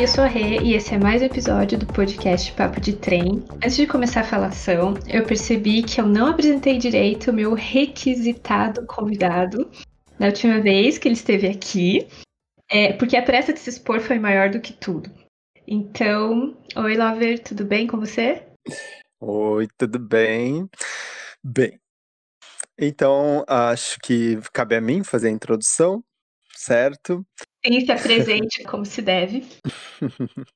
Eu sou a Rê e esse é mais um episódio do podcast Papo de Trem. Antes de começar a falação, eu percebi que eu não apresentei direito o meu requisitado convidado na última vez que ele esteve aqui, é, porque a pressa de se expor foi maior do que tudo. Então, oi Lover, tudo bem com você? Oi, tudo bem? Bem, então acho que cabe a mim fazer a introdução, certo? Sim, se apresente como se deve.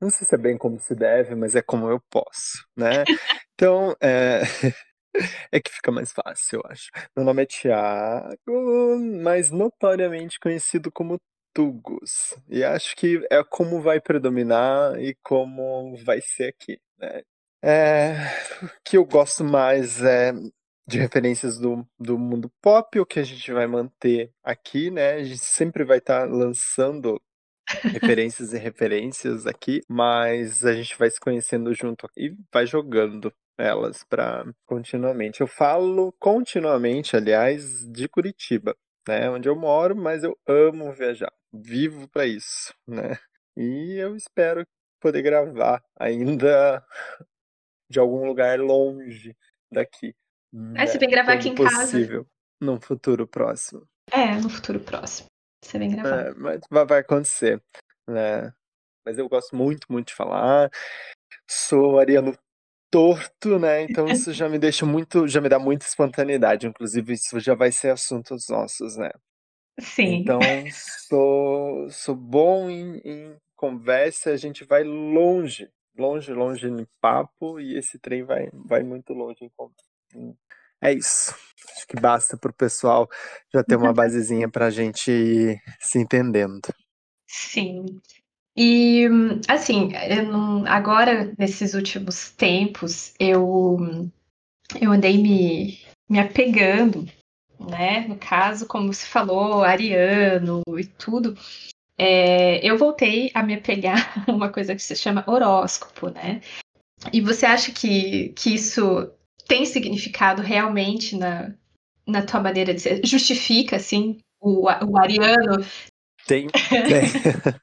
Não sei se é bem como se deve, mas é como eu posso, né? Então, é, é que fica mais fácil, eu acho. Meu nome é Thiago, mas notoriamente conhecido como Tugos. E acho que é como vai predominar e como vai ser aqui, né? É, o que eu gosto mais é de referências do, do mundo pop, o que a gente vai manter aqui, né? A gente sempre vai estar tá lançando referências e referências aqui, mas a gente vai se conhecendo junto e vai jogando elas para continuamente. Eu falo continuamente, aliás, de Curitiba, né, onde eu moro, mas eu amo viajar, vivo para isso, né? E eu espero poder gravar ainda de algum lugar longe daqui. É, você vem gravar aqui em possível, casa. Num futuro próximo. É, no futuro próximo. Você vem gravar. É, mas vai acontecer, né? Mas eu gosto muito, muito de falar. Sou ariano torto, né? Então isso já me deixa muito, já me dá muita espontaneidade. Inclusive, isso já vai ser assuntos nossos, né? Sim. Então, sou, sou bom em, em conversa, a gente vai longe, longe, longe em papo, e esse trem vai, vai muito longe em conversa. É isso. Acho que basta para o pessoal já ter uma basezinha para a gente ir se entendendo. Sim. E, assim, não, agora, nesses últimos tempos, eu, eu andei me, me apegando, né? No caso, como você falou, ariano e tudo. É, eu voltei a me apegar a uma coisa que se chama horóscopo, né? E você acha que, que isso tem significado realmente na, na tua maneira de ser? Justifica, assim, o, o ariano? Tem. tem.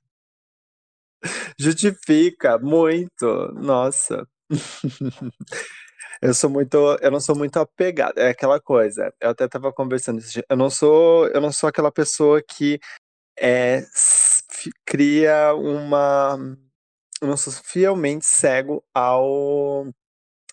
Justifica muito. Nossa. Eu sou muito, eu não sou muito apegado. É aquela coisa. Eu até estava conversando. Eu não sou, eu não sou aquela pessoa que é, cria uma, eu não sou fielmente cego ao,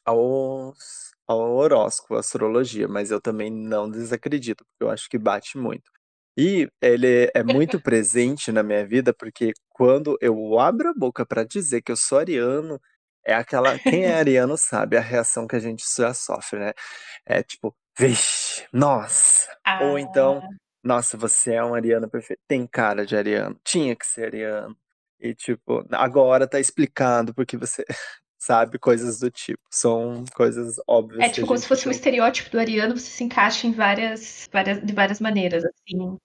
aos ao horóscopo, à astrologia, mas eu também não desacredito, porque eu acho que bate muito. E ele é muito presente na minha vida, porque quando eu abro a boca para dizer que eu sou ariano, é aquela. Quem é ariano sabe a reação que a gente já sofre, né? É tipo, vixe, nossa! Ah. Ou então, nossa, você é um ariano perfeito. Tem cara de ariano, tinha que ser ariano. E tipo, agora tá explicado porque você sabe? Coisas do tipo. São coisas óbvias. É tipo como se fosse um estereótipo do ariano, você se encaixa em várias, várias de várias maneiras, assim.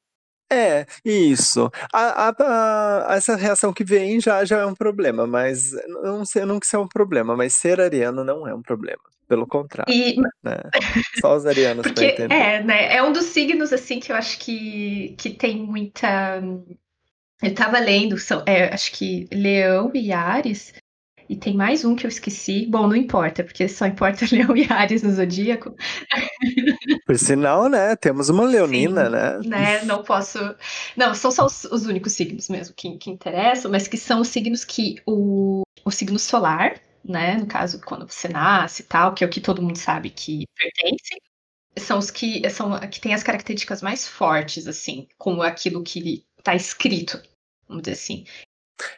É, isso. A, a, a, essa reação que vem já, já é um problema, mas não sei, não que isso é um problema, mas ser ariano não é um problema. Pelo contrário. E... Né? Só os arianos Porque, pra entender. É, né? É um dos signos, assim, que eu acho que, que tem muita. Eu tava lendo, são, é, acho que Leão e Ares e tem mais um que eu esqueci. Bom, não importa, porque só importa Leão e Ares no Zodíaco. Por sinal, né? Temos uma leonina, Sim, né? né? Não posso. Não, são só os, os únicos signos mesmo que, que interessam, mas que são os signos que o, o signo solar, né? No caso, quando você nasce e tal, que é o que todo mundo sabe que pertence. São os que são que têm as características mais fortes, assim, como aquilo que está escrito, vamos dizer assim.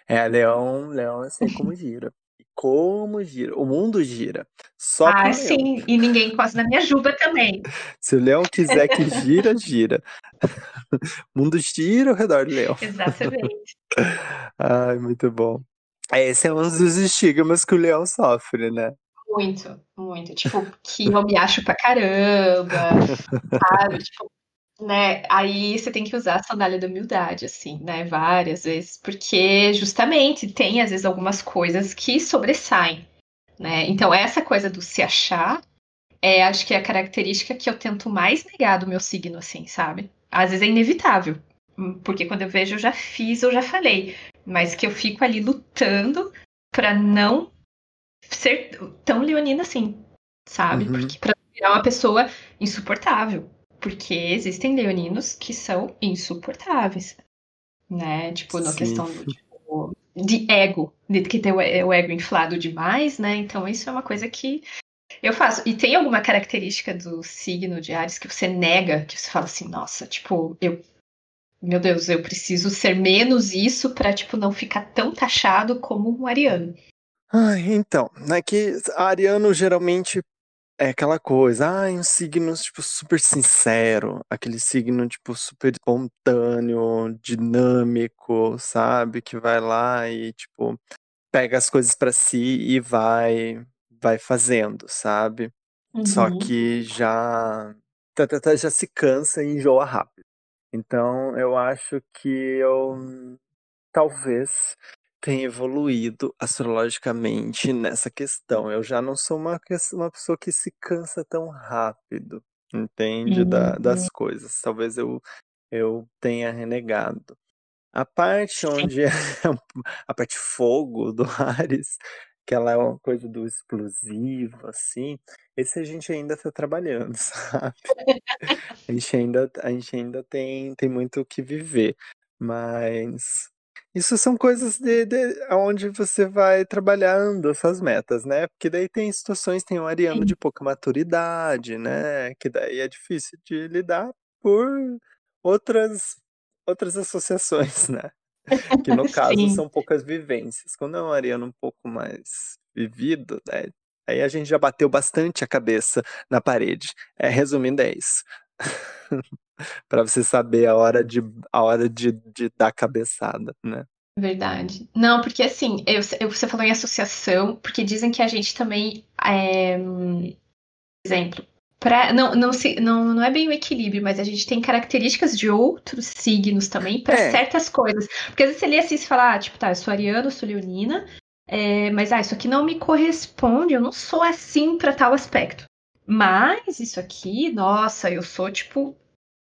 É, Leão, Leão eu sei como gira. Como gira. O mundo gira. Só ah, sim. E ninguém encosta na minha juba também. Se o leão quiser que gira, gira. O mundo gira ao redor do leão. Exatamente. Ai, muito bom. Esse é um dos estigmas que o leão sofre, né? Muito, muito. Tipo, que eu me acho pra caramba, sabe? Tipo, né? Aí você tem que usar a sandália da humildade, assim, né? Várias vezes, porque justamente tem às vezes algumas coisas que sobressaem, né? Então essa coisa do se achar é, acho que é a característica que eu tento mais negar do meu signo, assim, sabe? Às vezes é inevitável, porque quando eu vejo eu já fiz, eu já falei, mas que eu fico ali lutando para não ser tão leonina assim, sabe? Uhum. Porque pra virar uma pessoa insuportável. Porque existem leoninos que são insuportáveis, né? Tipo, na questão do, tipo, de ego, de que tem o, o ego inflado demais, né? Então isso é uma coisa que eu faço. E tem alguma característica do signo de Ares que você nega, que você fala assim, nossa, tipo, eu. Meu Deus, eu preciso ser menos isso para tipo, não ficar tão taxado como um ariano. Ah, então, né, que ariano geralmente é aquela coisa, ah, um signo, tipo, super sincero, aquele signo, tipo, super espontâneo, dinâmico, sabe? Que vai lá e, tipo, pega as coisas para si e vai vai fazendo, sabe? Uhum. Só que já tá, tá, tá, já se cansa e enjoa rápido. Então, eu acho que eu talvez tem evoluído astrologicamente nessa questão. Eu já não sou uma, uma pessoa que se cansa tão rápido, entende? Uhum. Da, das coisas. Talvez eu, eu tenha renegado. A parte onde é a parte fogo do Ares, que ela é uma coisa do explosivo, assim, esse a gente ainda está trabalhando, sabe? A gente ainda, a gente ainda tem, tem muito o que viver. Mas isso são coisas de, de onde você vai trabalhando as suas metas, né? Porque daí tem situações, tem um ariano de pouca maturidade, né? Que daí é difícil de lidar por outras outras associações, né? Que no caso Sim. são poucas vivências. Quando é um ariano um pouco mais vivido, né? Aí a gente já bateu bastante a cabeça na parede. É, resumindo, é isso. para você saber a hora de a hora de, de dar cabeçada, né? Verdade. Não, porque assim, eu, eu, você falou em associação, porque dizem que a gente também é, exemplo, pra, não, não, se, não, não é bem o equilíbrio, mas a gente tem características de outros signos também para é. certas coisas. Porque às vezes você lê assim e fala, ah, tipo, tá, eu sou ariano, eu sou leonina, é, mas ah, isso aqui não me corresponde, eu não sou assim para tal aspecto. Mas isso aqui, nossa, eu sou tipo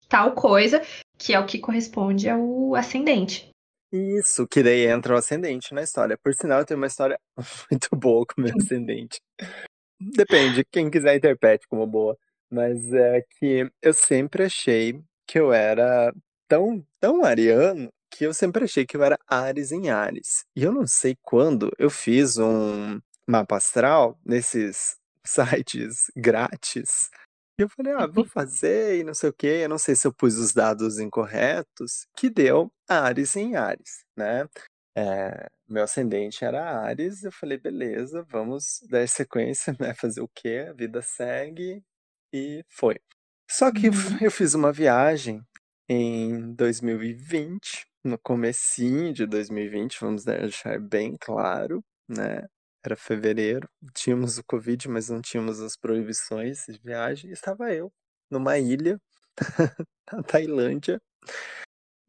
tal coisa, que é o que corresponde ao ascendente. Isso, que daí entra o ascendente na história. Por sinal, eu tenho uma história muito boa com o meu ascendente. Depende, quem quiser interprete como boa. Mas é que eu sempre achei que eu era tão, tão ariano que eu sempre achei que eu era Ares em Ares. E eu não sei quando eu fiz um mapa astral nesses sites grátis eu falei, ah, vou fazer e não sei o quê. Eu não sei se eu pus os dados incorretos, que deu Ares em Ares, né? É, meu ascendente era Ares, eu falei, beleza, vamos dar sequência, né? Fazer o quê? A vida segue e foi. Só que uhum. eu fiz uma viagem em 2020, no comecinho de 2020, vamos deixar bem claro, né? Era fevereiro, tínhamos o Covid, mas não tínhamos as proibições de viagem. Estava eu, numa ilha, na Tailândia.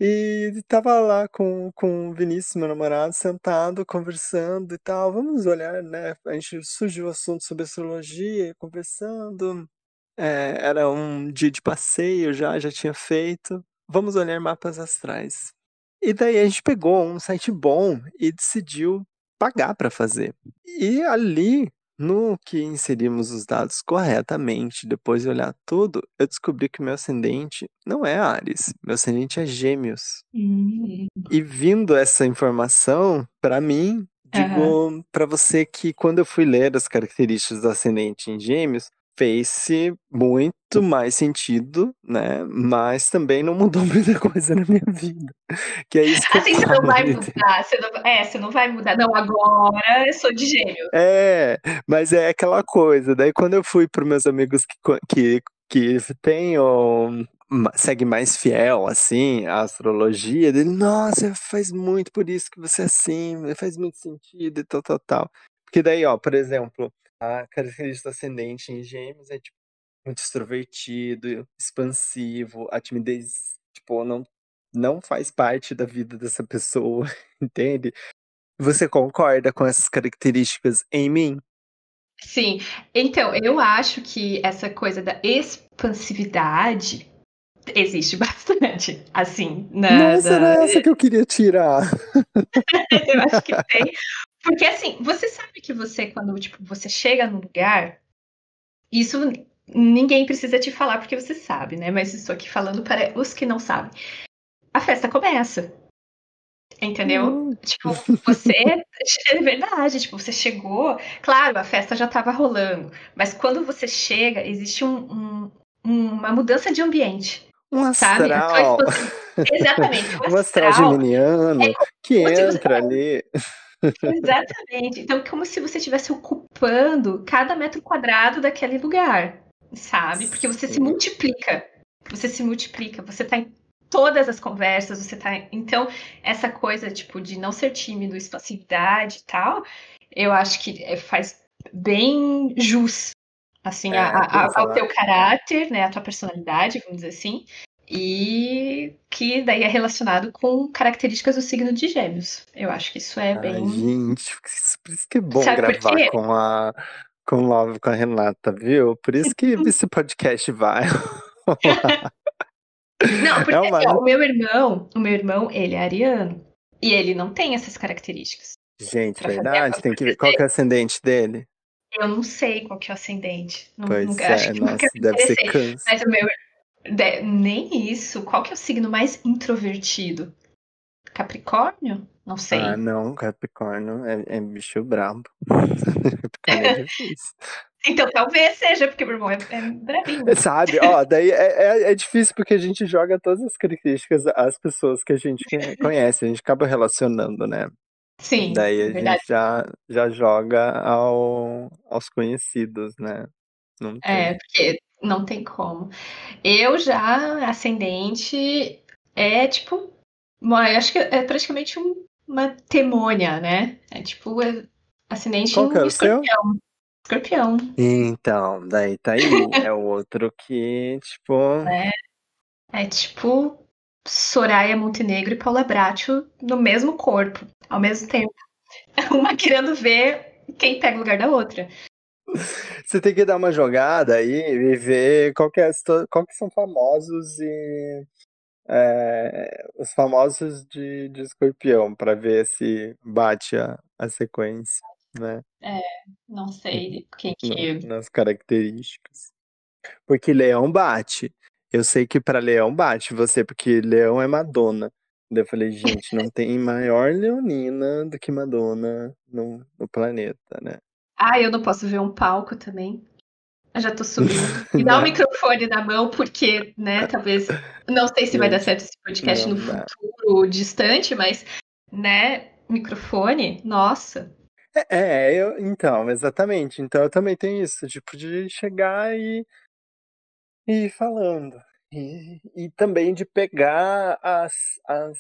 E estava lá com, com o Vinícius, meu namorado, sentado, conversando e tal. Vamos olhar, né? A gente surgiu o assunto sobre astrologia, conversando. É, era um dia de passeio já, já tinha feito. Vamos olhar mapas astrais. E daí a gente pegou um site bom e decidiu pagar para fazer. E ali, no que inserimos os dados corretamente, depois de olhar tudo, eu descobri que meu ascendente não é Ares, meu ascendente é Gêmeos. Uhum. E vindo essa informação, para mim, digo uhum. para você que quando eu fui ler as características do ascendente em Gêmeos, fez muito mais sentido, né? Mas também não mudou muita coisa na minha vida. Que é isso que assim, você não vai mudar, você não, é, você não vai mudar. Não, agora eu sou de gênio. É, mas é aquela coisa. Daí quando eu fui para meus amigos que, que, que tenham segue mais fiel, assim, a astrologia, dele, nossa, faz muito por isso que você é assim, faz muito sentido e tal, tal, tal. Porque daí, ó, por exemplo, a característica ascendente em gêmeos é, tipo, muito extrovertido, expansivo, a timidez, tipo, não, não faz parte da vida dessa pessoa, entende? Você concorda com essas características em mim? Sim. Então, eu acho que essa coisa da expansividade Existe bastante, assim, na, Nossa, na... era essa que eu queria tirar. eu acho que tem. Porque assim, você sabe que você, quando tipo, você chega num lugar, isso ninguém precisa te falar porque você sabe, né? Mas estou aqui falando para os que não sabem. A festa começa. Entendeu? Uhum. Tipo, você. É verdade, tipo, você chegou. Claro, a festa já estava rolando. Mas quando você chega, existe um, um, uma mudança de ambiente. Um sabe? astral. Exatamente. Um astral geminiano é que você- entra ali. Exatamente. Então, como se você estivesse ocupando cada metro quadrado daquele lugar, sabe? Porque você se Sim. multiplica. Você se multiplica. Você tá em todas as conversas, você tá. Então, essa coisa, tipo, de não ser tímido, expansividade e tal, eu acho que é- faz bem jus, assim, É, a- a- ao teu caráter, né? A tua personalidade, vamos dizer assim. E que daí é relacionado com características do signo de Gêmeos. Eu acho que isso é Ai, bem. gente, por isso que é bom Sabe gravar com a com Love com a Renata, viu? Por isso que esse podcast vai. Não, porque É uma- assim, ó, o meu irmão, o meu irmão, ele é ariano. E ele não tem essas características. Gente, verdade, tem que ver qual que é o ascendente dele. Eu não sei qual que é o ascendente. Não, Pois nunca, é, acho que nossa, nunca me deve ser câncer. Mas o meu. De- nem isso. Qual que é o signo mais introvertido? Capricórnio? Não sei. Ah, não, Capricórnio é, é bicho brabo. Capricórnio é difícil. Então talvez seja, porque meu irmão é, é brabinho. Sabe, ó, daí é, é, é difícil porque a gente joga todas as características às pessoas que a gente conhece, a gente acaba relacionando, né? Sim, Daí a é verdade. gente já, já joga ao, aos conhecidos, né? Não tem. É, porque não tem como. Eu já, ascendente, é tipo. bom, eu acho que é praticamente um- uma temônia, né? É tipo é ascendente Qual que é em o seu? escorpião. Escorpião. Então, daí tá aí. É o outro que, tipo. É tipo Soraya Montenegro e Paula Bracho no mesmo corpo, ao mesmo tempo. Uma querendo ver quem pega o lugar da outra. Você tem que dar uma jogada aí e ver qual que, é, qual que são famosos e. é, os famosos de, de escorpião, pra ver se bate a, a sequência, né? Não sei quem no- que. nas características. Porque leão bate. Eu sei que pra leão bate você, porque leão é Madonna. Daí eu falei, gente, não tem maior leonina do que Madonna no, no planeta, né? Ah, eu não posso ver um palco também. Eu já tô subindo. Me dá o Né? microfone na mão, porque, né, talvez. Não sei se vai dar certo esse podcast não no futuro distante, mas, né, microfone, nossa. É, eu, então, exatamente. Então eu também tenho isso, tipo, de chegar e, e ir falando. E, e também de pegar as, as.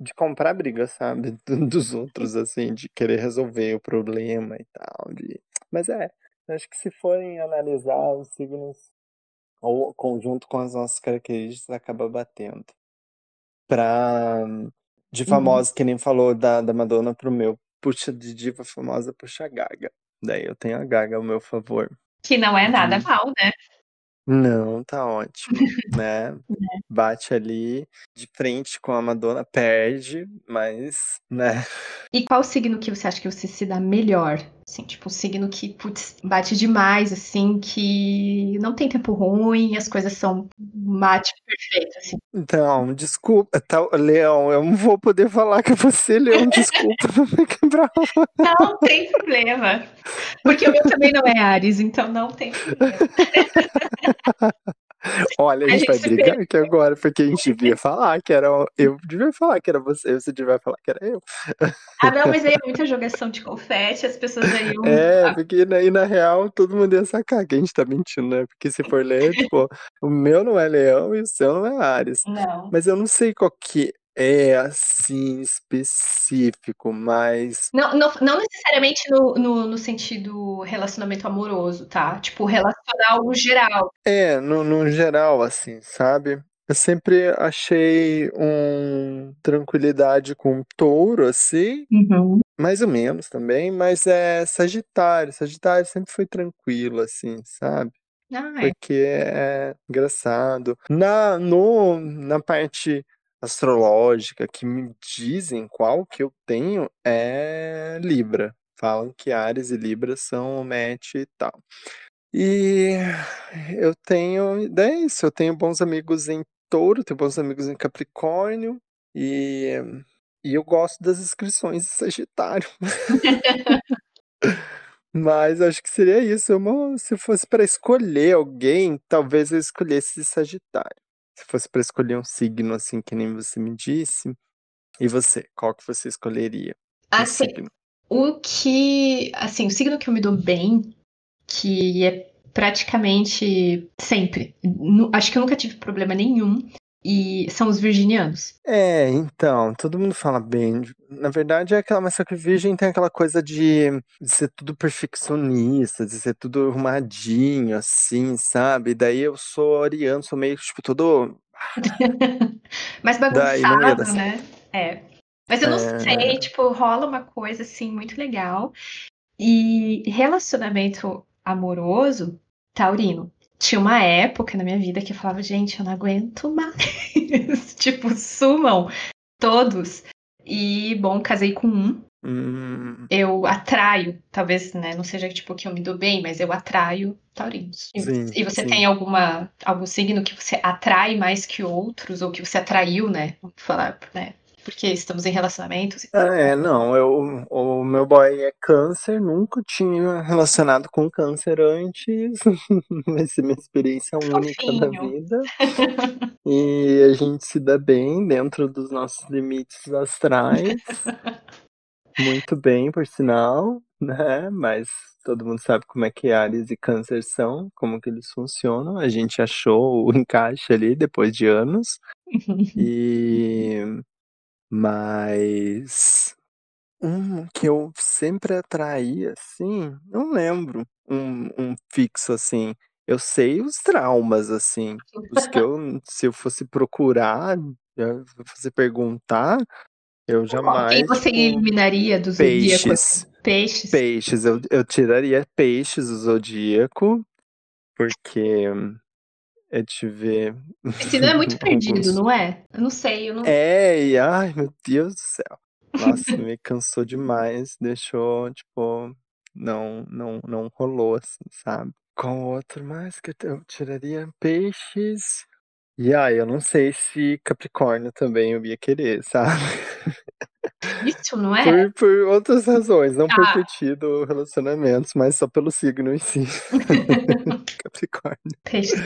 De comprar briga, sabe? do- Dos outros, assim, de querer resolver o problema e tal. De... Mas é, acho que se forem analisar os signos, ou conjunto com as nossas características, acaba batendo. Pra. De Uhum. famosos, que nem falou da, da Madonna pro meu. Puxa, de diva famosa, puxa a Gaga. Daí eu tenho a Gaga ao meu favor. Que não é nada Hum. mal, né? Não, tá ótimo, né? Bate ali de frente com a Madonna, perde, mas, né? E qual signo que você acha que você se dá melhor? Assim, tipo, um signo que, putz, bate demais, assim, que não tem tempo ruim, as coisas são mate perfeito, assim. Então, desculpa, tá, Leão, eu não vou poder falar que você, Leão, desculpa, não me quebrar. Não tem problema. Porque o meu também não é Ares, então não tem problema. Olha, a A gente gente vai brigar aqui agora, porque a gente devia falar que era. Eu devia falar que era você, você devia falar que era eu. Ah, não, mas aí é muita jogação de confete, as pessoas aí. É, porque na, e na real todo mundo ia sacar que a gente tá mentindo, né? Porque se for ler, tipo, o meu não é leão e o seu não é Ares. Não. Mas eu não sei qual que é assim específico, mas. Não, não, não necessariamente no, no, no sentido relacionamento amoroso, tá? Tipo, relacional geral. É, no, no geral, assim, sabe? Eu sempre achei um tranquilidade com touro, assim, Uhum. mais ou menos também, mas é Sagitário. Sagitário sempre foi tranquilo, assim, sabe? Ah, é. porque é engraçado. Na, no, na parte astrológica que me dizem qual que eu tenho é Libra. Falam que Ares e Libra são o match e tal. E eu tenho, é isso, eu tenho bons amigos em Touro, tenho bons amigos em Capricórnio e, e eu gosto das inscrições em Sagitário. Mas acho que seria isso. Uma, se fosse para escolher alguém, talvez eu escolhesse Sagitário. Se fosse para escolher um signo assim que nem você me disse. E você, qual que você escolheria? Assim, o que. Assim, o signo que eu me dou bem, que é praticamente sempre. Acho que eu nunca tive problema nenhum. E são os virginianos. É, então, todo mundo fala bem. Na verdade, é aquela, mas só que Virgem tem aquela coisa de, de ser tudo perfeccionista, de ser tudo arrumadinho, assim, sabe? Daí eu sou ariano, sou meio, tipo, todo. Daí dar bagunçado, né? É. Mas eu não É. sei, tipo, rola uma coisa assim muito legal. E relacionamento amoroso, taurino. Tinha uma época na minha vida que eu falava, gente, eu não aguento mais. tipo, sumam todos. E, bom, casei com um. Hum, Eu atraio, talvez, né, não seja tipo que eu me dou bem, mas eu atraio taurinos. E, Sim, e você sim. tem alguma algum signo que você atrai mais que outros ou que você atraiu, né? Vamos falar, né? Porque estamos em relacionamentos. Ah, é, não, eu, o meu boy é câncer, nunca tinha relacionado com câncer antes. Vai ser minha experiência única da vida. E a gente se dá bem dentro dos nossos limites astrais. Muito bem, por sinal, né? Mas todo mundo sabe como é que Ares e Câncer são, como que eles funcionam. A gente achou o encaixe ali depois de anos. E mas um que eu sempre atraí assim, não lembro um, um fixo assim. Eu sei os traumas assim, os que eu se eu fosse procurar, eu fosse perguntar, eu Quem jamais você tipo, eliminaria do zodíaco? peixes. Peixes. Peixes, eu, eu tiraria peixes do zodíaco, porque é de ver. Esse não é muito perdido, alguns- não é? Eu não sei, eu não. É, e ai meu Deus do céu. Nossa, me cansou demais, deixou, tipo, não, não, não rolou assim, sabe? Qual outro mais que eu- eu tiraria? Peixes. E ai, eu não sei se Capricórnio também eu ia querer, sabe? Isso, não é? Por, por outras razões, não por Ah. ter tido relacionamentos, mas só pelo signo em si. Capricórnio. Peixes.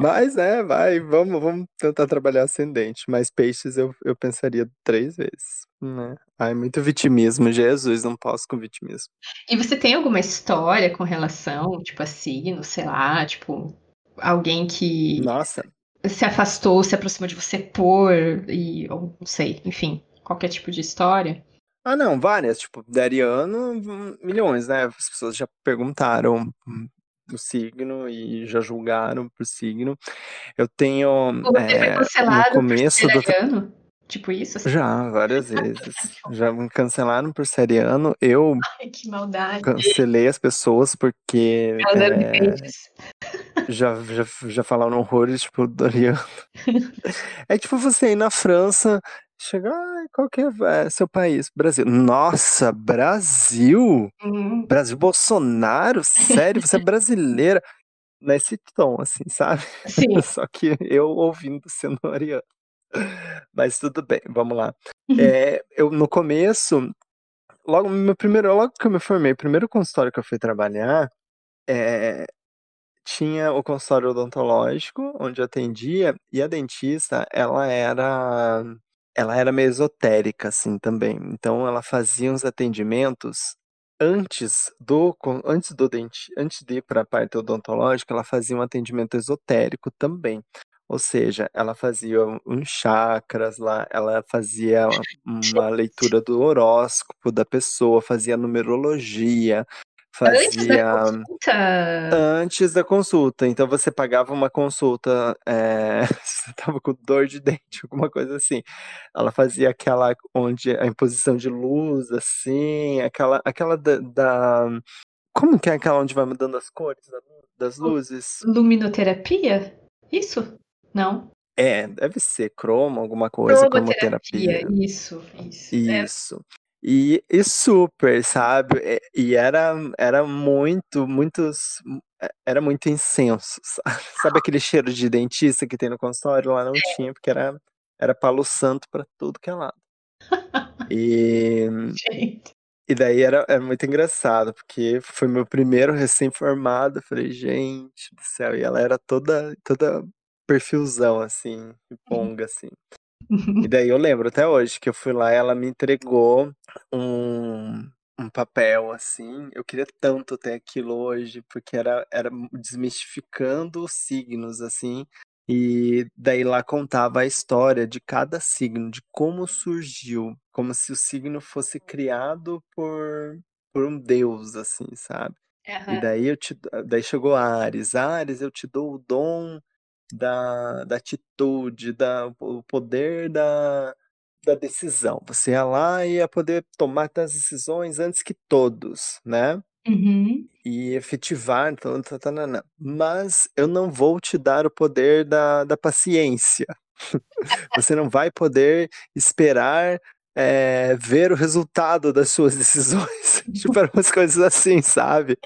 Mas é, vai, vamos, vamos tentar trabalhar ascendente. Mas peixes eu, eu pensaria três vezes, né? Ai, muito vitimismo, Jesus, não posso com vitimismo. E você tem alguma história com relação, tipo, a signo, sei lá, tipo, alguém que Nossa, se afastou, se aproximou de você por, e, ou não sei, enfim, qualquer tipo de história? ah não, várias, tipo, Dariano, milhões, né? As pessoas já perguntaram o signo e já julgaram pro signo. Eu tenho, você foi é, no cancelado começo por do ser ariano? Tipo isso? Assim? Já, várias vezes. Já me cancelaram por seriano. Eu Ai, que maldade. cancelei as pessoas porque é, já, já, já falaram horrores, tipo, do Ariano. É tipo você ir na França, chegar, qual que é seu país? Brasil. Nossa, Brasil? Hum, Brasil Bolsonaro? Sério? Você é brasileira? Nesse tom, assim, sabe? sim. Só que eu ouvindo sendo ariano. Mas tudo bem, vamos lá. Uhum. É, eu no começo, logo meu primeiro, logo que eu me formei, o primeiro consultório que eu fui trabalhar, é, tinha o consultório odontológico, onde eu atendia, e a dentista, ela era ela era meio esotérica assim também. Então ela fazia uns atendimentos antes do antes do dente, antes de ir para a parte odontológica, ela fazia um atendimento esotérico também. Ou seja, ela fazia uns chakras lá, ela fazia uma leitura do horóscopo da pessoa, fazia numerologia, Antes da fazia consulta. antes da consulta. Então você pagava uma consulta, é, você tava com dor de dente, alguma coisa assim. Ela fazia aquela onde a imposição de luz, assim, aquela, aquela da, da Como que é aquela onde vai mudando as cores das luzes? Luminoterapia? Isso? Não? É, deve ser croma, alguma coisa, cromoterapia. Isso, isso. É. Isso. E, e super, sabe? E, e era, era muito, muitos. Era muito incenso. Sabe? sabe aquele cheiro de dentista que tem no consultório? Lá não tinha, porque era, era palo santo para tudo que é lado. E, Gente. e daí era, era muito engraçado, porque foi meu primeiro recém-formado. Falei, gente do céu, e ela era toda, toda perfilzão, assim, ponga, assim. E daí eu lembro até hoje que eu fui lá e ela me entregou um, um papel, assim. Eu queria tanto ter aquilo hoje, porque era, era desmistificando os signos, assim. E daí lá contava a história de cada signo, de como surgiu, como se o signo fosse criado por, por um deus, assim, sabe? E Aham. daí eu te, daí chegou Ares, Ares, eu te dou o dom da, da atitude, da, o poder da, da decisão. Você ia lá e ia poder tomar as decisões antes que todos, né? Uhum. E efetivar, não. mas eu não vou te dar o poder da, da paciência. Você não vai poder esperar é, ver o resultado das suas decisões. tipo, eram umas coisas assim, sabe?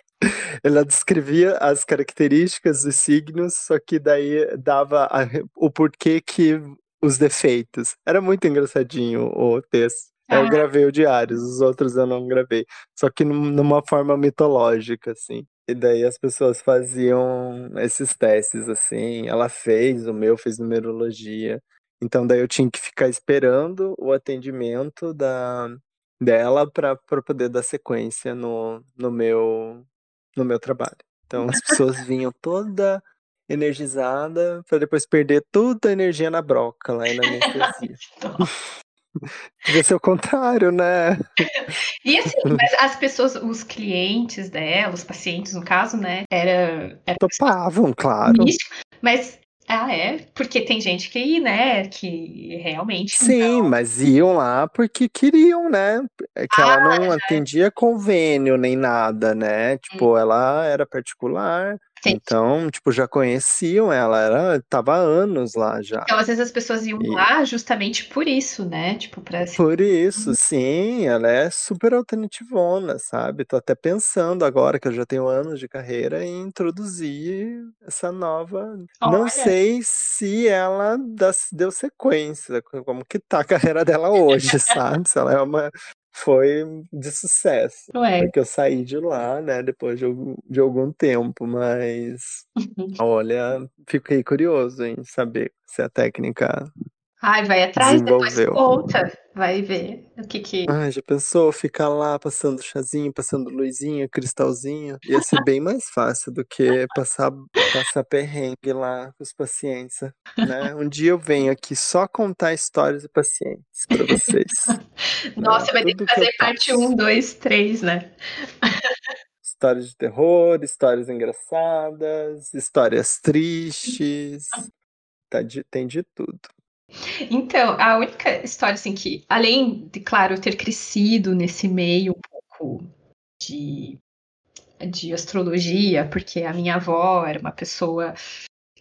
Ela descrevia as características dos signos, só que daí dava a, o porquê que os defeitos. Era muito engraçadinho o texto. Eu Ah, gravei o diários, os outros eu não gravei. Só que num- numa forma mitológica, assim. E daí as pessoas faziam esses testes, assim. Ela fez, o meu fez numerologia. Então daí eu tinha que ficar esperando o atendimento da, dela para poder dar sequência no, no meu no meu trabalho. Então as pessoas vinham toda energizada para depois perder toda a energia na broca lá e na anestesia. Devia ser o contrário, né? E assim, mas as pessoas, os clientes dela, os pacientes, no caso, né? Era, era Topavam, claro. místico, mas. Ah, é? Porque tem gente que, né, que realmente. Sim, mas iam lá porque queriam, né? É que ela não atendia convênio nem nada, né? Tipo, ela era particular. Sim. Então, tipo, já conheciam ela, era, tava há anos lá já. Então, às vezes as pessoas iam E- lá justamente por isso, né? Tipo, pra Por isso, sim, ela é super alternativona, sabe? Tô até pensando agora que eu já tenho anos de carreira em introduzir essa nova. Não Olha. sei se ela deu sequência, como que tá a carreira dela hoje, sabe? Se ela é uma. Foi de sucesso. Ué. Porque eu saí de lá, né, depois de de algum tempo, mas. Olha, fiquei curioso em saber se a técnica Ai, vai atrás, depois Desenvolveu. volta, vai ver o que que. Ai, já pensou ficar lá passando chazinho, passando luzinha, cristalzinho? Ia ser bem mais fácil do que passar, passar perrengue lá com os pacientes, né? Um dia eu venho aqui só contar histórias de pacientes pra vocês. Nossa, né? vai ter Tudo que que fazer parte passo. 1, 2, 3, né? Histórias de terror, histórias engraçadas, histórias tristes. Tá de- tem de tudo. Então, a única história, assim, que, além de, claro, eu ter crescido nesse meio um pouco de, de astrologia, porque a minha avó era uma pessoa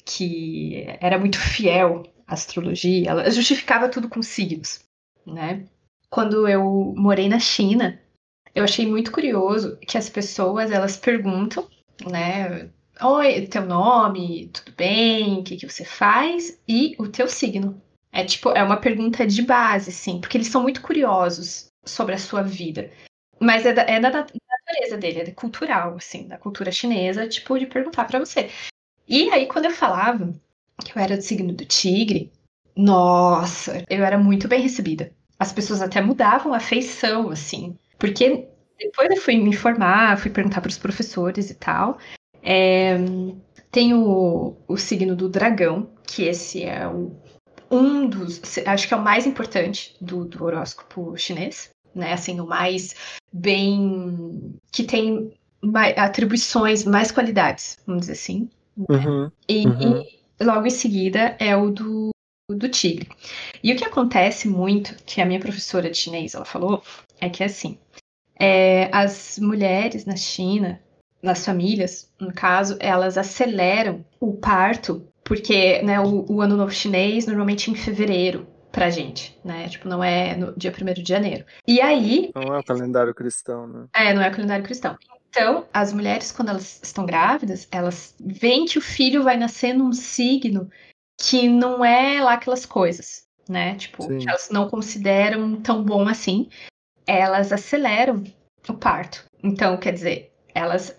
que era muito fiel à astrologia, ela justificava tudo com signos, né? Quando eu morei na China, eu achei muito curioso que as pessoas, elas perguntam, né? Oi, teu nome, tudo bem? O que, que você faz? E o teu signo. É tipo, é uma pergunta de base, sim, porque eles são muito curiosos sobre a sua vida. Mas é da, é da nat- natureza dele, é cultural, assim, da cultura chinesa, tipo, de perguntar pra você. E aí, quando eu falava que eu era do signo do tigre, nossa, eu era muito bem recebida. As pessoas até mudavam a feição, assim, porque depois eu fui me informar, fui perguntar pros professores e tal. É, tem o, o signo do dragão, que esse é o um dos, acho que é o mais importante do, do horóscopo chinês, né? Assim, o mais bem. que tem mais, atribuições, mais qualidades, vamos dizer assim. Uhum, E, uhum. e logo em seguida é o do, do tigre. E o que acontece muito, que a minha professora de chinês ela falou, é que assim, é, as mulheres na China nas famílias, no caso, elas aceleram o parto, porque né, o, o ano novo chinês normalmente é em fevereiro pra gente, né? Tipo, não é no dia 1 de janeiro. E aí. Não é o calendário cristão, né? É, não é o calendário cristão. Então, as mulheres, quando elas estão grávidas, elas veem que o filho vai nascer num signo que não é lá aquelas coisas, né? Tipo, Sim. que elas não consideram tão bom assim. Elas aceleram o parto. Então, quer dizer, elas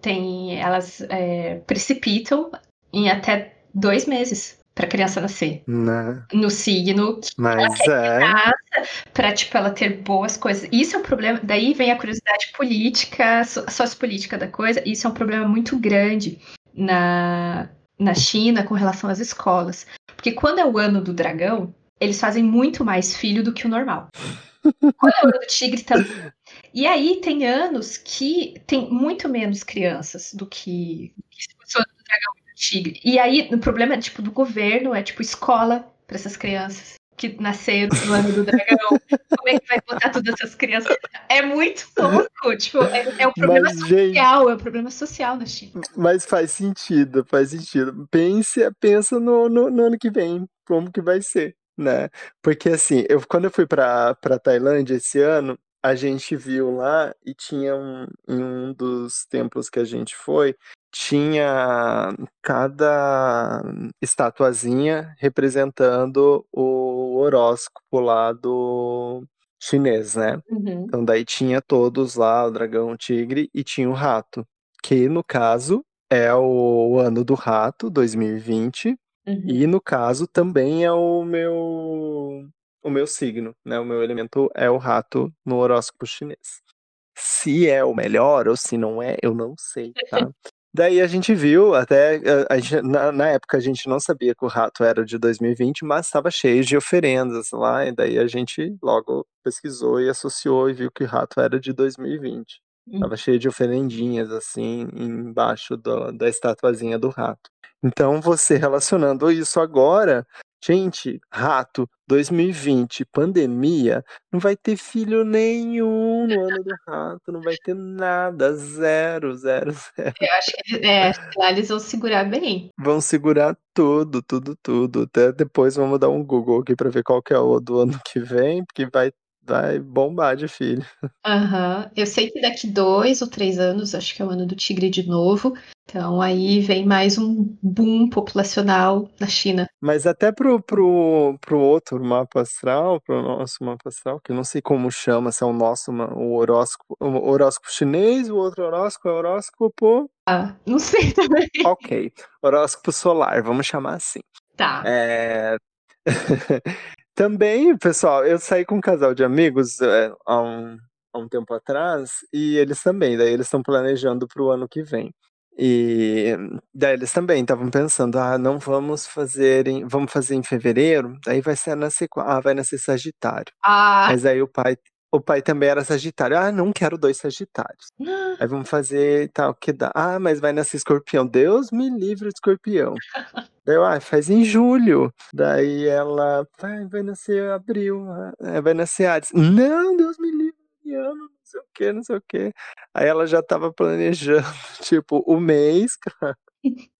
têm, elas é, precipitam em até dois meses para criança nascer. Né? No signo que Mas ela é. para tipo ela ter boas coisas. Isso é um problema. Daí vem a curiosidade política, sociopolítica da coisa. Isso é um problema muito grande na na China com relação às escolas, porque quando é o ano do dragão, eles fazem muito mais filho do que o normal. Quando é o ano do tigre também. E aí tem anos que tem muito menos crianças do que, que se fosse o ano do dragão E aí, o problema é, tipo, do governo, é, tipo, escola para essas crianças que nasceram no ano do dragão. Como é que vai botar todas essas crianças? É muito louco, tipo, é, é um problema mas, social, gente, é um problema social na China. Mas faz sentido, faz sentido. Pense, pensa no, no, no ano que vem, como que vai ser, né? Porque assim, eu, quando eu fui para Tailândia esse ano, a gente viu lá e tinha um, em um dos templos que a gente foi, tinha cada estatuazinha representando o horóscopo lá do chinês, né? Uhum. Então daí tinha todos lá, o dragão, o tigre e tinha o rato, que no caso é o ano do rato, 2020, uhum. e no caso também é o meu o meu signo, né? O meu elemento é o rato no horóscopo chinês. Se é o melhor ou se não é, eu não sei, tá? Daí a gente viu, até eh, a, a, na, na, época a gente não sabia que o rato era de 2020, mas estava cheio de oferendas lá, e daí a gente logo pesquisou e associou e viu que o rato era de 2020. Estava hum. cheio de oferendinhas assim embaixo do, da estatuazinha do rato. Então você relacionando isso agora Gente, rato, 2020, pandemia, não vai ter filho nenhum no ano do rato, não vai ter nada, zero, zero, zero. Eu acho que é, lá eles vão segurar bem. Vão segurar tudo, tudo, tudo. Até depois vamos dar um Google aqui para ver qual que é o do ano que vem, porque vai vai bombar de filho. Aham. Uhum. Eu sei que daqui dois ou três anos, acho que é o ano do tigre de novo, então aí vem mais um boom populacional na China. Mas até pro, pro, pro outro mapa astral, pro nosso mapa astral, que eu não sei como chama, se é o nosso o horóscopo, o horóscopo chinês, o outro horóscopo é horóscopo. Ah, não sei também. Ok. Horóscopo solar, vamos chamar assim. Tá. É... Também, pessoal, eu saí com um casal de amigos é, há, um, há um tempo atrás e eles também, daí eles estão planejando para o ano que vem. E daí eles também estavam pensando, ah, não vamos fazer em, vamos fazer em fevereiro, daí vai ser nascer, ah, vai nascer Sagitário. Ah. Mas aí o pai, o pai também era Sagitário. Ah, não quero dois Sagitários. aí vamos fazer tal que dá. Ah, mas vai nascer Escorpião. Deus me livre de Escorpião. daí eu, ah, faz em julho. Daí ela, vai, vai nascer abril, ah, vai nascer Ares. Não, Deus me livre, ano sei o que, não sei o que. Aí ela já tava planejando, tipo, o mês,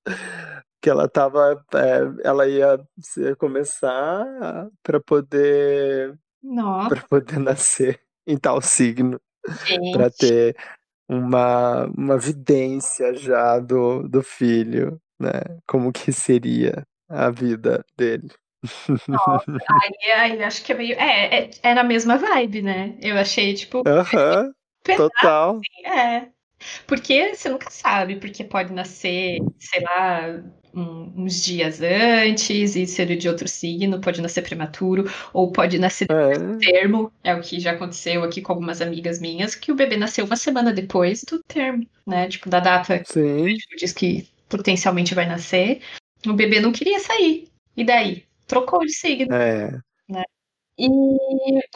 que ela tava, é, ela ia começar para poder para poder nascer em tal signo, para ter uma, uma vidência já do, do filho, né? Como que seria a vida dele. Nossa, aí, aí acho que é meio. É, é, é, na mesma vibe, né? Eu achei, tipo. Aham, total. Assim, é. Porque você nunca sabe, porque pode nascer, sei lá, um, uns dias antes e ser de outro signo, pode nascer prematuro, ou pode nascer é. termo, é o que já aconteceu aqui com algumas amigas minhas, que o bebê nasceu uma semana depois do termo, né? Tipo, da data Sim. que diz que potencialmente vai nascer. O bebê não queria sair. E daí? trocou de signo. É. Né? E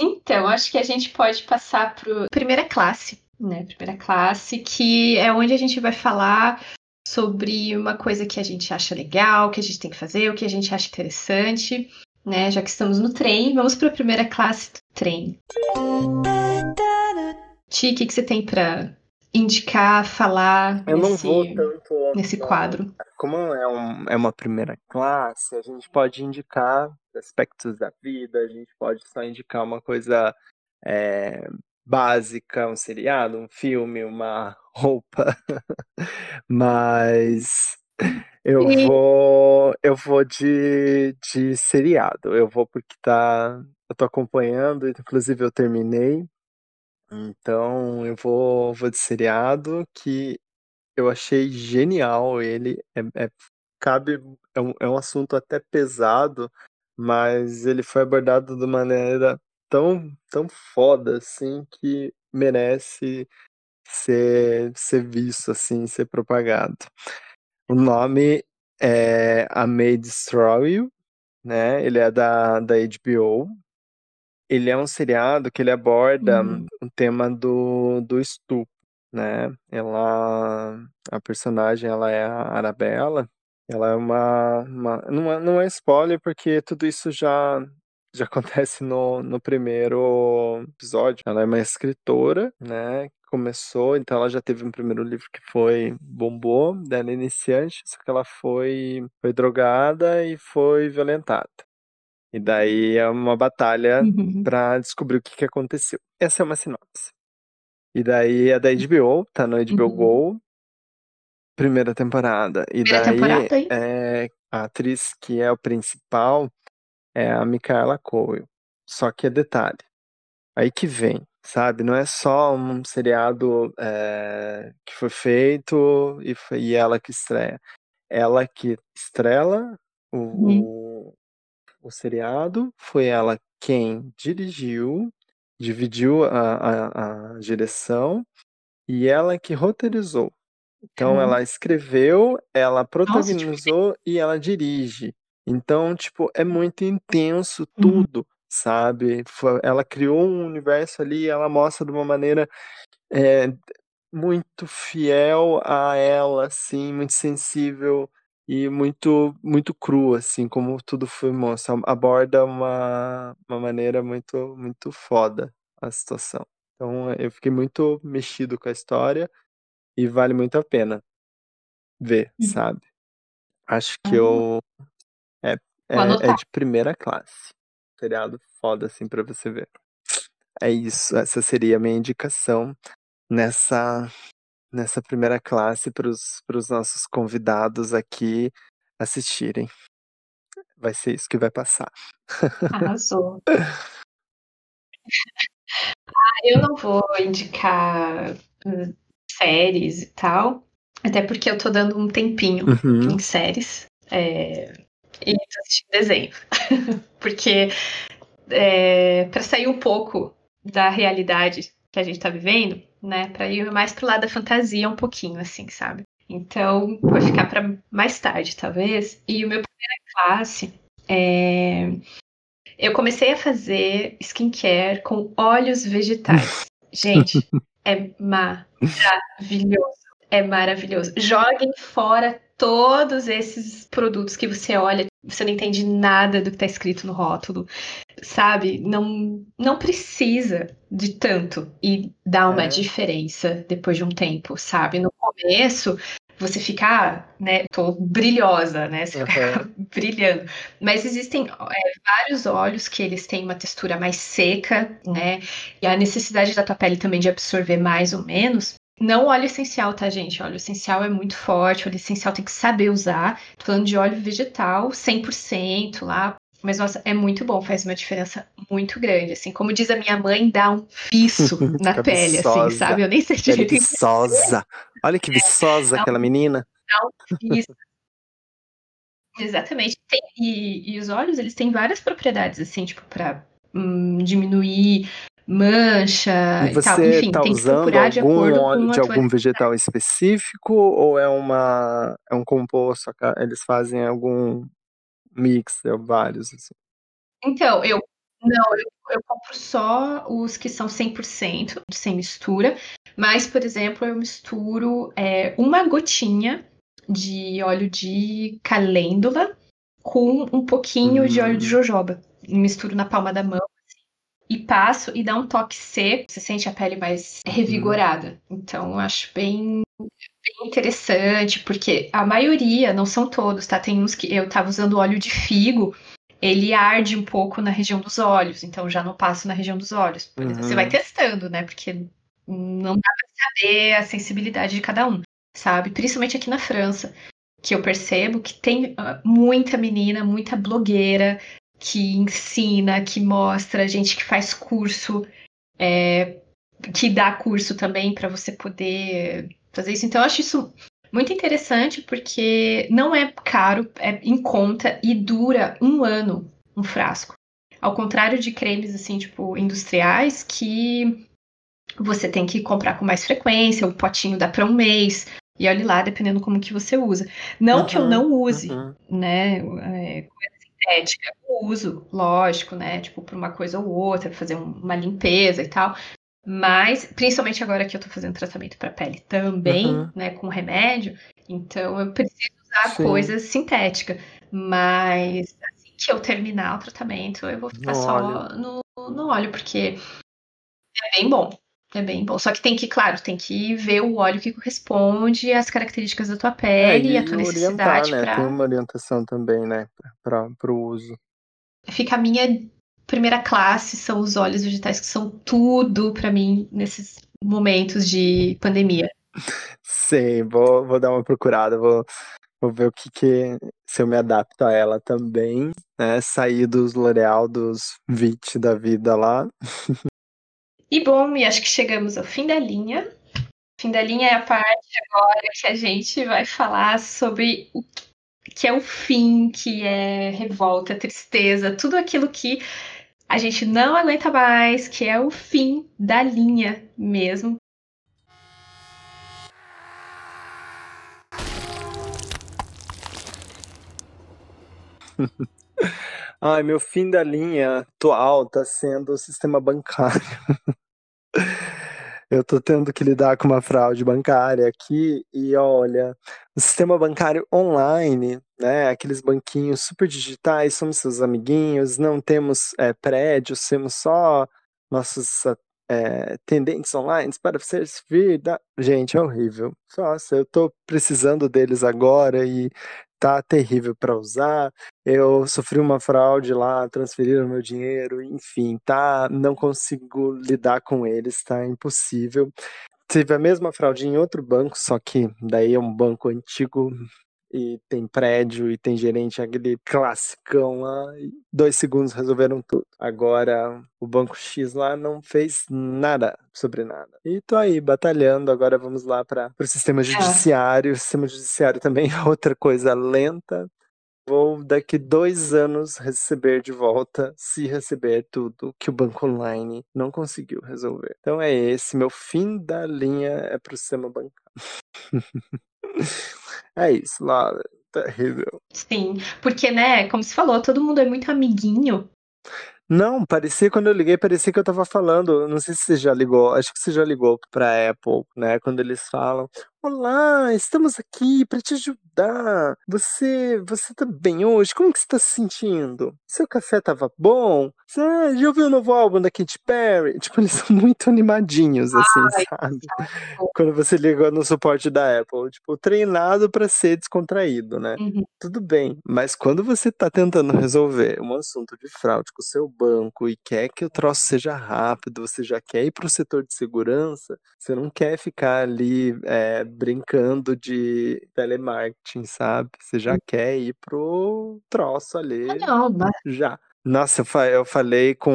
então, acho que a gente pode passar para primeira classe, né? Primeira classe, que é onde a gente vai falar sobre uma coisa que a gente acha legal, que a gente tem que fazer, o que a gente acha interessante, né? Já que estamos no trem, vamos para a primeira classe do trem. Ti, o que, que você tem para indicar, falar Eu não nesse, vou tanto. nesse não. quadro? Como é, um, é uma primeira classe, a gente pode indicar aspectos da vida, a gente pode só indicar uma coisa é, básica, um seriado, um filme, uma roupa. Mas eu E- vou eu vou de, de seriado. Eu vou porque tá. Eu tô acompanhando, inclusive eu terminei. Então eu vou, vou de seriado que eu achei genial ele. É, é- cabe, é um, é um assunto até pesado, mas ele foi abordado de maneira tão, tão foda assim que merece ser, ser visto assim, ser propagado. O nome é I May Destroy You, né? Ele é da, da HBO. Ele é um seriado que ele aborda Uhum. o tema do, do estupro, né? Ela, a personagem, ela é a Arabella. Ela é uma, uma não, é, não é spoiler porque tudo isso já já acontece no, no primeiro episódio. Ela é uma escritora, né? Começou, então ela já teve um primeiro livro que foi bombou, dela iniciante, só que ela foi foi drogada e foi violentada. E daí é uma batalha Uhum. pra descobrir o que que aconteceu. Essa é uma sinopse. E daí é da HBO, tá no HBO Uhum. Go, primeira temporada. E Primeira daí temporada, é, a atriz que é o principal é a Micaela Coel. Só que é detalhe, aí que vem, sabe? Não é só um seriado é, que foi feito e, foi, e ela que estreia. Ela que estrela o, Uhum. o, o seriado, foi ela quem dirigiu, dividiu a, a, a direção e ela que roteirizou. Então Caramba. ela escreveu, ela Nossa, tipo, protagonizou e ela dirige. Então, tipo, é muito intenso Uhum. tudo, sabe? Ela criou um universo ali, ela mostra de uma maneira é, muito fiel a ela, assim, muito sensível e muito muito crua, assim, como tudo foi mostra. Aborda uma, uma maneira muito muito foda a situação. Então eu fiquei muito mexido com a história e vale muito a pena ver, Uhum. sabe? Acho que Ah, eu é, é, de primeira classe. Seriado foda assim pra você ver. É isso, essa seria a minha indicação nessa nessa primeira classe para os nossos convidados aqui assistirem. Vai ser isso que vai passar. Arrasou. Ah, eu não vou indicar hum, séries e tal, até porque eu tô dando um tempinho Uhum. em séries é, e tô assistindo desenho. porque é, para sair um pouco da realidade que a gente tá vivendo, né, para ir mais pro lado da fantasia um pouquinho, assim, sabe? Então, vai ficar para mais tarde, talvez. E o meu primeira classe é eu comecei a fazer skincare com óleos vegetais. Gente, é maravilhoso. É maravilhoso. Joguem fora todos esses produtos que você olha, você não entende nada do que está escrito no rótulo. Sabe? Não, não precisa de tanto e dá uma É. diferença depois de um tempo, sabe? No começo, você fica, ah, né? Tô brilhosa, né? Você fica Aham. brilhando. Mas existem é, vários óleos que eles têm uma textura mais seca, né? E a necessidade da tua pele também de absorver mais ou menos. Não óleo essencial, tá, gente? Óleo essencial é muito forte, óleo essencial tem que saber usar. Tô falando de óleo vegetal, 100% lá. Mas, nossa, é muito bom, faz uma diferença muito grande, assim. Como diz a minha mãe, dá um viço na Fica pele, assim, sabe? Eu nem sei direito viçosa. Olha que viçosa Dá aquela menina. Isso. Exatamente. Tem- e, e os óleos, eles têm várias propriedades, assim, tipo, pra hum, diminuir mancha E e tal. você Enfim, tá tem que procurar de algum acordo óleo com de algum vegetal específico ou é uma é um composto? Eles fazem algum mix, é vários assim. Então, eu... Não, eu, eu compro só os que são 100%, sem mistura. Mas, por exemplo, eu misturo é, uma gotinha de óleo de calêndula com um pouquinho de óleo de Hum. jojoba. Misturo na palma da mão. E passo e dá um toque seco, você sente a pele mais revigorada. Então, eu acho bem, bem interessante, porque a maioria, não são todos, tá? Tem uns que eu tava usando óleo de figo, ele arde um pouco na região dos olhos, então já não passo na região dos olhos. Uhum. Você vai testando, né? Porque não dá pra saber a sensibilidade de cada um, sabe? Principalmente aqui na França, que eu percebo que tem ah, muita menina, muita blogueira que ensina, que mostra, gente que faz curso, é, que dá curso também para você poder fazer isso. Então, eu acho isso muito interessante porque não é caro, é em conta e dura um ano um frasco. Ao contrário de cremes assim, tipo, industriais, que você tem que comprar com mais frequência, o potinho dá para um mês. E olhe lá, dependendo como que você usa. Não uhum, que eu não use, uhum. né? É, coisa sintética. Eu uso, lógico, né? Tipo, para uma coisa ou outra, fazer uma limpeza e tal. Mas, principalmente agora que eu tô fazendo tratamento para pele também, uhum. né, com remédio, então eu preciso usar Sim. coisas sintéticas. Mas assim que eu terminar o tratamento, eu vou ficar no só óleo. No, no óleo, porque é bem bom. É bem bom. Só que tem que, claro, tem que ver o óleo que corresponde às características da tua pele é, e a tua necessidade. Né? Pra... Tem uma orientação também, né, para o uso. Fica a minha primeira classe são os óleos vegetais, que são tudo para mim nesses momentos de pandemia. Sim, vou, vou dar uma procurada, vou, vou ver o que, que se eu me adapto a ela também, né? Sair dos L'Oreal, dos VIT da vida lá. E bom, e acho que chegamos ao fim da linha. Fim da linha é a parte agora que a gente vai falar sobre o que é o fim, que é revolta, tristeza, tudo aquilo que a gente não aguenta mais, que é o fim da linha mesmo. Ai, meu fim da linha atual tá sendo o sistema bancário. Eu tô tendo que lidar com uma fraude bancária aqui e olha, o sistema bancário online, né, aqueles banquinhos super digitais, somos seus amiguinhos, não temos é, prédios, temos só nossos é, tendentes online para servir. Da... Gente, é horrível. Nossa, eu tô precisando deles agora e tá terrível para usar. Eu sofri uma fraude lá, transferiram meu dinheiro, enfim, tá, não consigo lidar com eles, tá impossível. Tive a mesma fraude em outro banco, só que daí é um banco antigo e tem prédio e tem gerente, aquele classicão lá, e dois segundos resolveram tudo. Agora o banco X lá não fez nada sobre nada. E tô aí batalhando, agora vamos lá para o sistema é. judiciário. O sistema judiciário também é outra coisa lenta. Vou daqui dois anos receber de volta, se receber tudo que o banco online não conseguiu resolver. Então é esse, meu fim da linha é para o sistema bancário. É isso, Laura. Terrível. Sim, porque, né, como você falou, todo mundo é muito amiguinho. Não, parecia quando eu liguei, parecia que eu tava falando. Não sei se você já ligou, acho que você já ligou pra Apple, né? Quando eles falam: Olá, estamos aqui para te ajudar. Você, você tá bem hoje? Como que você tá se sentindo? Seu café tava bom? Você já ouviu o novo álbum da Katy Perry? Tipo, eles são muito animadinhos, assim, Ai, sabe? Quando você liga no suporte da Apple, tipo, treinado para ser descontraído, né? Uhum. Tudo bem, mas quando você tá tentando resolver um assunto de fraude com o seu banco e quer que o troço seja rápido, você já quer ir pro setor de segurança, você não quer ficar ali é, brincando de telemarketing, sabe? Você já hum. quer ir pro troço ali. Ah, não, mas... Já. Nossa, eu falei com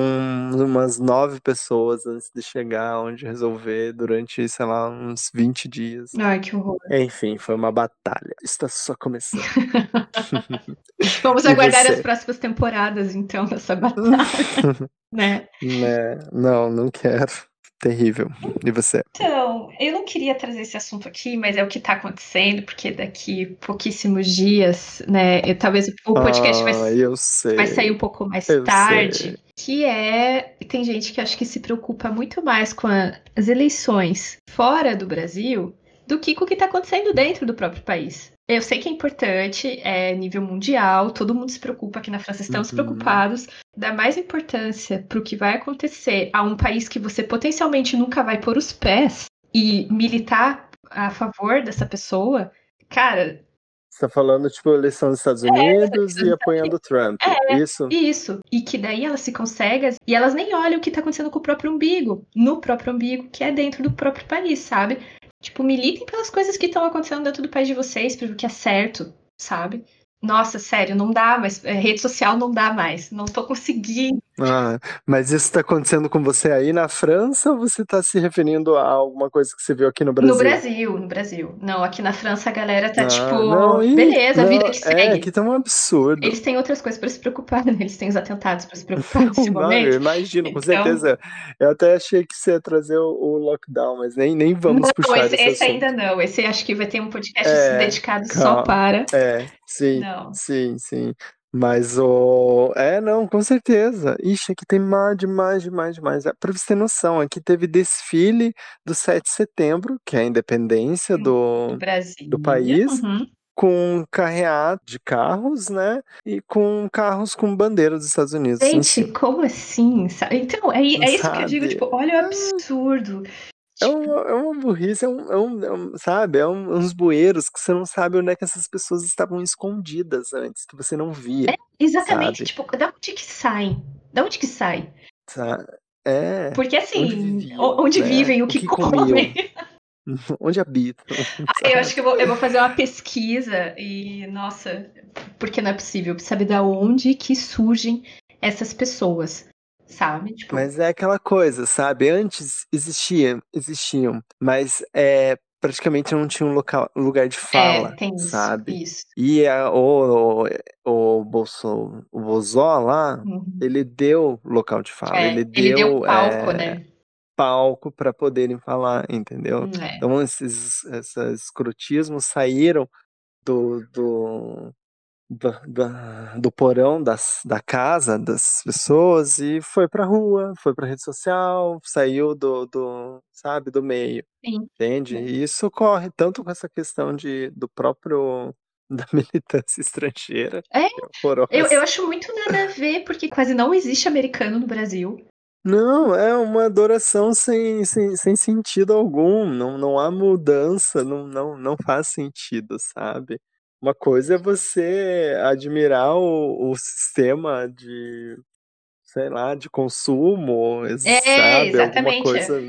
umas nove pessoas antes de chegar onde resolver durante, sei lá, uns 20 dias. Ai, que horror. Enfim, foi uma batalha. Está só começando. Vamos aguardar as próximas temporadas, então, dessa batalha. né? né? Não, não quero terrível. E você? Então, eu não queria trazer esse assunto aqui, mas é o que está acontecendo, porque daqui pouquíssimos dias, né? Eu, talvez o podcast ah, vai, vai, sair um pouco mais eu tarde. Sei. Que é. Tem gente que acho que se preocupa muito mais com a, as eleições fora do Brasil do que com o que está acontecendo dentro do próprio país. Eu sei que é importante, é nível mundial, todo mundo se preocupa aqui na França, estamos Uhum. preocupados. Dá mais importância para o que vai acontecer a um país que você potencialmente nunca vai pôr os pés e militar a favor dessa pessoa. Cara, Você tá falando, tipo, eleição dos Estados Unidos e apoiando o Trump. Isso? Isso. E que daí elas ficam cegas e elas nem olham o que tá acontecendo com o próprio umbigo. No próprio umbigo, que é dentro do próprio país, sabe? Tipo, militem pelas coisas que estão acontecendo dentro do país de vocês, pelo que é certo, sabe? Nossa, sério, não dá mais. é, Rede social não dá mais. Não tô conseguindo. Ah, mas isso tá acontecendo com você aí na França ou você tá se referindo a alguma coisa que você viu aqui no Brasil? No Brasil, no Brasil. Não, aqui na França a galera tá Ah, tipo, não, ih, beleza, a vida não, que É, segue. aqui tá um absurdo. Eles têm outras coisas pra se preocupar, né? Eles têm os atentados pra se preocupar nesse Não, eu momento. imagino, com Então- certeza. Eu até achei que você ia trazer o, o lockdown, mas nem, nem vamos não, puxar esse, esse esse ainda não. Esse acho que vai ter um podcast É, dedicado só calma. para. É, sim, Não. sim, sim. Mas o. É, não, com certeza. Ixi, aqui tem mais, demais, demais, demais. É, Pra você ter noção, aqui teve desfile do 7 de setembro, que é a independência do, do Brasil. do país. Uhum. com carreata de carros, né? E com carros com bandeira dos Estados Unidos. Gente, como assim? Então, é, é isso que eu digo, Sabe? tipo, olha o absurdo. É uma, é uma burrice, é um, é um- é um- sabe? É um- uns bueiros que você não sabe onde é que essas pessoas estavam escondidas antes, que você não via. Exatamente, sabe? tipo, da onde que saem? Da onde que sai? sa- É. Porque assim, Onde viviam, o- onde né? vivem, o O que, que comem. Onde habitam. Ah, eu acho que eu vou, eu vou fazer uma pesquisa e, nossa, porque não é possível saber da onde que surgem essas pessoas, sabe? Tipo, Mas é aquela coisa, sabe? Antes existia, existiam, mas é, praticamente não tinha um local, lugar de fala, é, isso, sabe? isso. E a, o, o, o Bolso, o Bozó lá, Uhum. ele deu local de fala, É, ele deu, ele deu palco, é, né? palco para poderem falar, entendeu? É. Então esses, esses escrotismos saíram do, do, do, porão das, da casa das pessoas e foi pra rua, foi pra rede social, saiu do, do sabe, do meio, Sim. entende? E isso ocorre tanto com essa questão de, do próprio da militância estrangeira. É, horrorosa. Eu, eu acho muito nada a ver, porque quase não existe americano no Brasil. Não, é uma adoração sem, sem, sem sentido algum. Não, não há mudança, não, não, não faz sentido, sabe? Uma coisa é você admirar o, o sistema de, sei lá, de consumo, É, sabe? Alguma exatamente. coisa,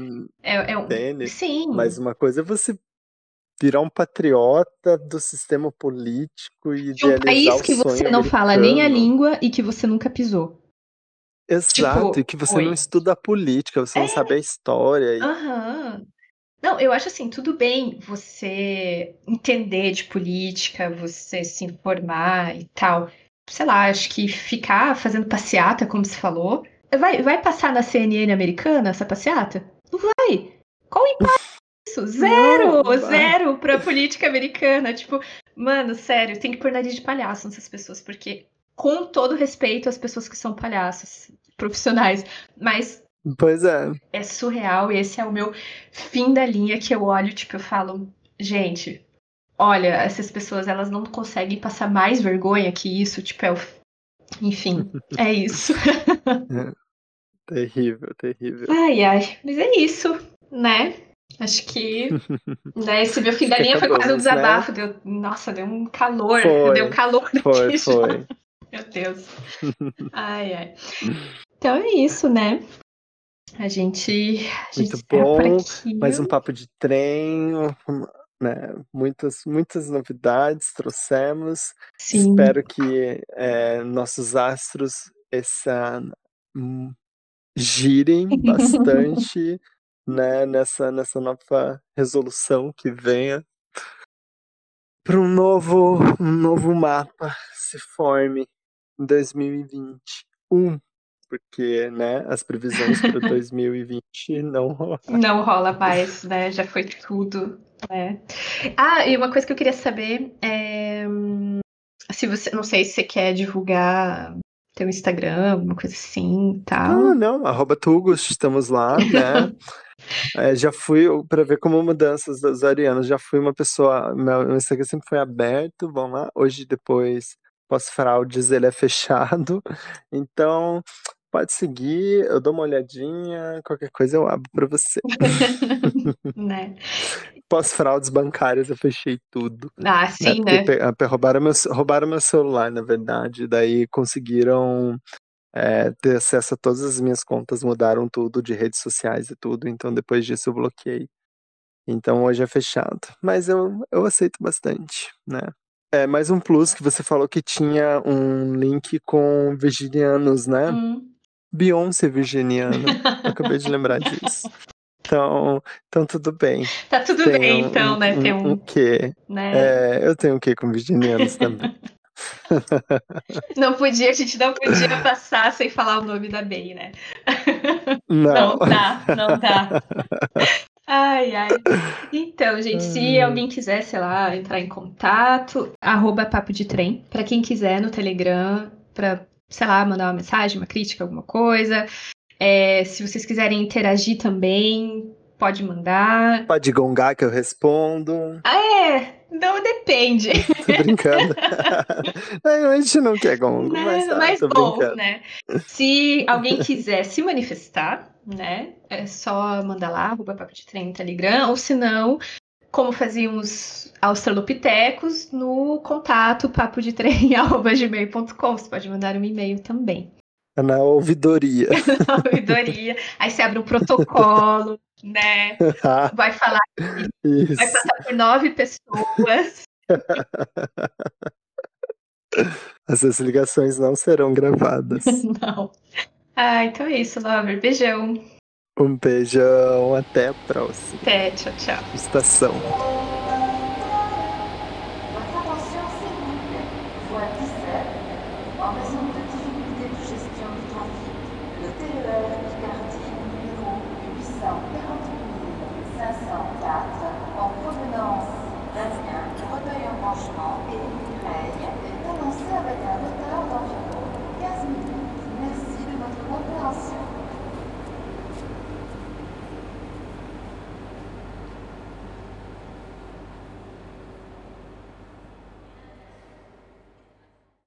É, é um... entende? Sim. Mas uma coisa é você virar um patriota do sistema político e de um país que você não fala nem a língua e que você nunca pisou. Exato, Tipo, e que você oi. não estuda a política, você É. não sabe a história. e- Aham. Não, eu acho assim, tudo bem você entender de política, você se informar e tal. Sei lá, acho que ficar fazendo passeata, como se falou, vai, vai passar na CNN americana essa passeata? Não vai. Qual o impacto disso? Zero! Não, zero pra política americana. Tipo, mano, sério, tem que pôr nariz de palhaço nessas pessoas, porque, com todo respeito às pessoas que são palhaços profissionais, mas Pois é. é surreal e esse é o meu fim da linha que eu olho, tipo, eu falo, gente, olha, essas pessoas elas não conseguem passar mais vergonha que isso, tipo, é o... enfim, é isso. Terrível, terrível. Ai, ai, mas é isso, né? Acho que né, esse meu fim da linha foi quase um né? desabafo, deu, nossa, deu um calor, Foi, deu calor aqui Foi, já. foi. Meu Deus. Ai, ai. Então é isso, né? A gente, a gente Muito encerra por bom. Mais um papo de trem, né? Muitas, muitas novidades trouxemos. Sim. Espero que é, nossos astros essa, hum, girem bastante né, nessa, nessa nova resolução que venha para um novo, um novo mapa se forme em 2021, porque né, as previsões para 2020 não rolam. Não rola mais, né? Já foi tudo. Né? Ah, e uma coisa que eu queria saber é se você, não sei se você quer divulgar teu Instagram, alguma coisa assim, e tal. Ah, não, arroba Tugos, estamos lá, né? É, já fui, para ver como mudanças dos arianos, já fui uma pessoa, meu Instagram sempre foi aberto, vamos lá, hoje depois pós-fraudes ele é fechado, então pode seguir, eu dou uma olhadinha, qualquer coisa eu abro para você. né? Pós-fraudes bancárias eu fechei tudo. Ah, sim, né? né? Roubaram meu, roubaram meu celular, na verdade, daí conseguiram é, ter acesso a todas as minhas contas, mudaram tudo de redes sociais e tudo, então depois disso eu bloqueei. Então hoje é fechado. Mas eu, eu aceito bastante, né? É, mais um plus que você falou que tinha um link com virginianos, né? Hum. Beyoncé virginiana. acabei de lembrar disso. Então, então tudo bem. Tá tudo Tem bem, um, então, né? Tem um, um quê? Né? É, eu tenho um quê com virginianos também. Não podia, a gente não podia passar sem falar o nome da Bey, né? Não. Não dá, não dá. Ai, ai. Então, gente, se alguém quiser, sei lá, entrar em contato, arroba papo de trem. Pra quem quiser no Telegram, pra, sei lá, mandar uma mensagem, uma crítica, alguma coisa. É, se vocês quiserem interagir também, pode mandar. Pode gongar que eu respondo. Ah, é? Não depende. tô brincando. a gente não quer gongo, né, mas, tá, mas bom, brincando. né? Se alguém quiser se manifestar, né? É só mandar lá, arroba papo de trem no Telegram, ou se não, como fazíamos australopitecos, no contato papo de gmail.com. Você pode mandar um e-mail também. Na ouvidoria. Na ouvidoria. Aí você abre um protocolo, né? Vai falar. Isso. Vai passar por nove pessoas. Essas ligações não serão gravadas. Não. Ah, então é isso, Lover. Beijão. Um beijão, até a próxima. Até, tchau, tchau. Estação.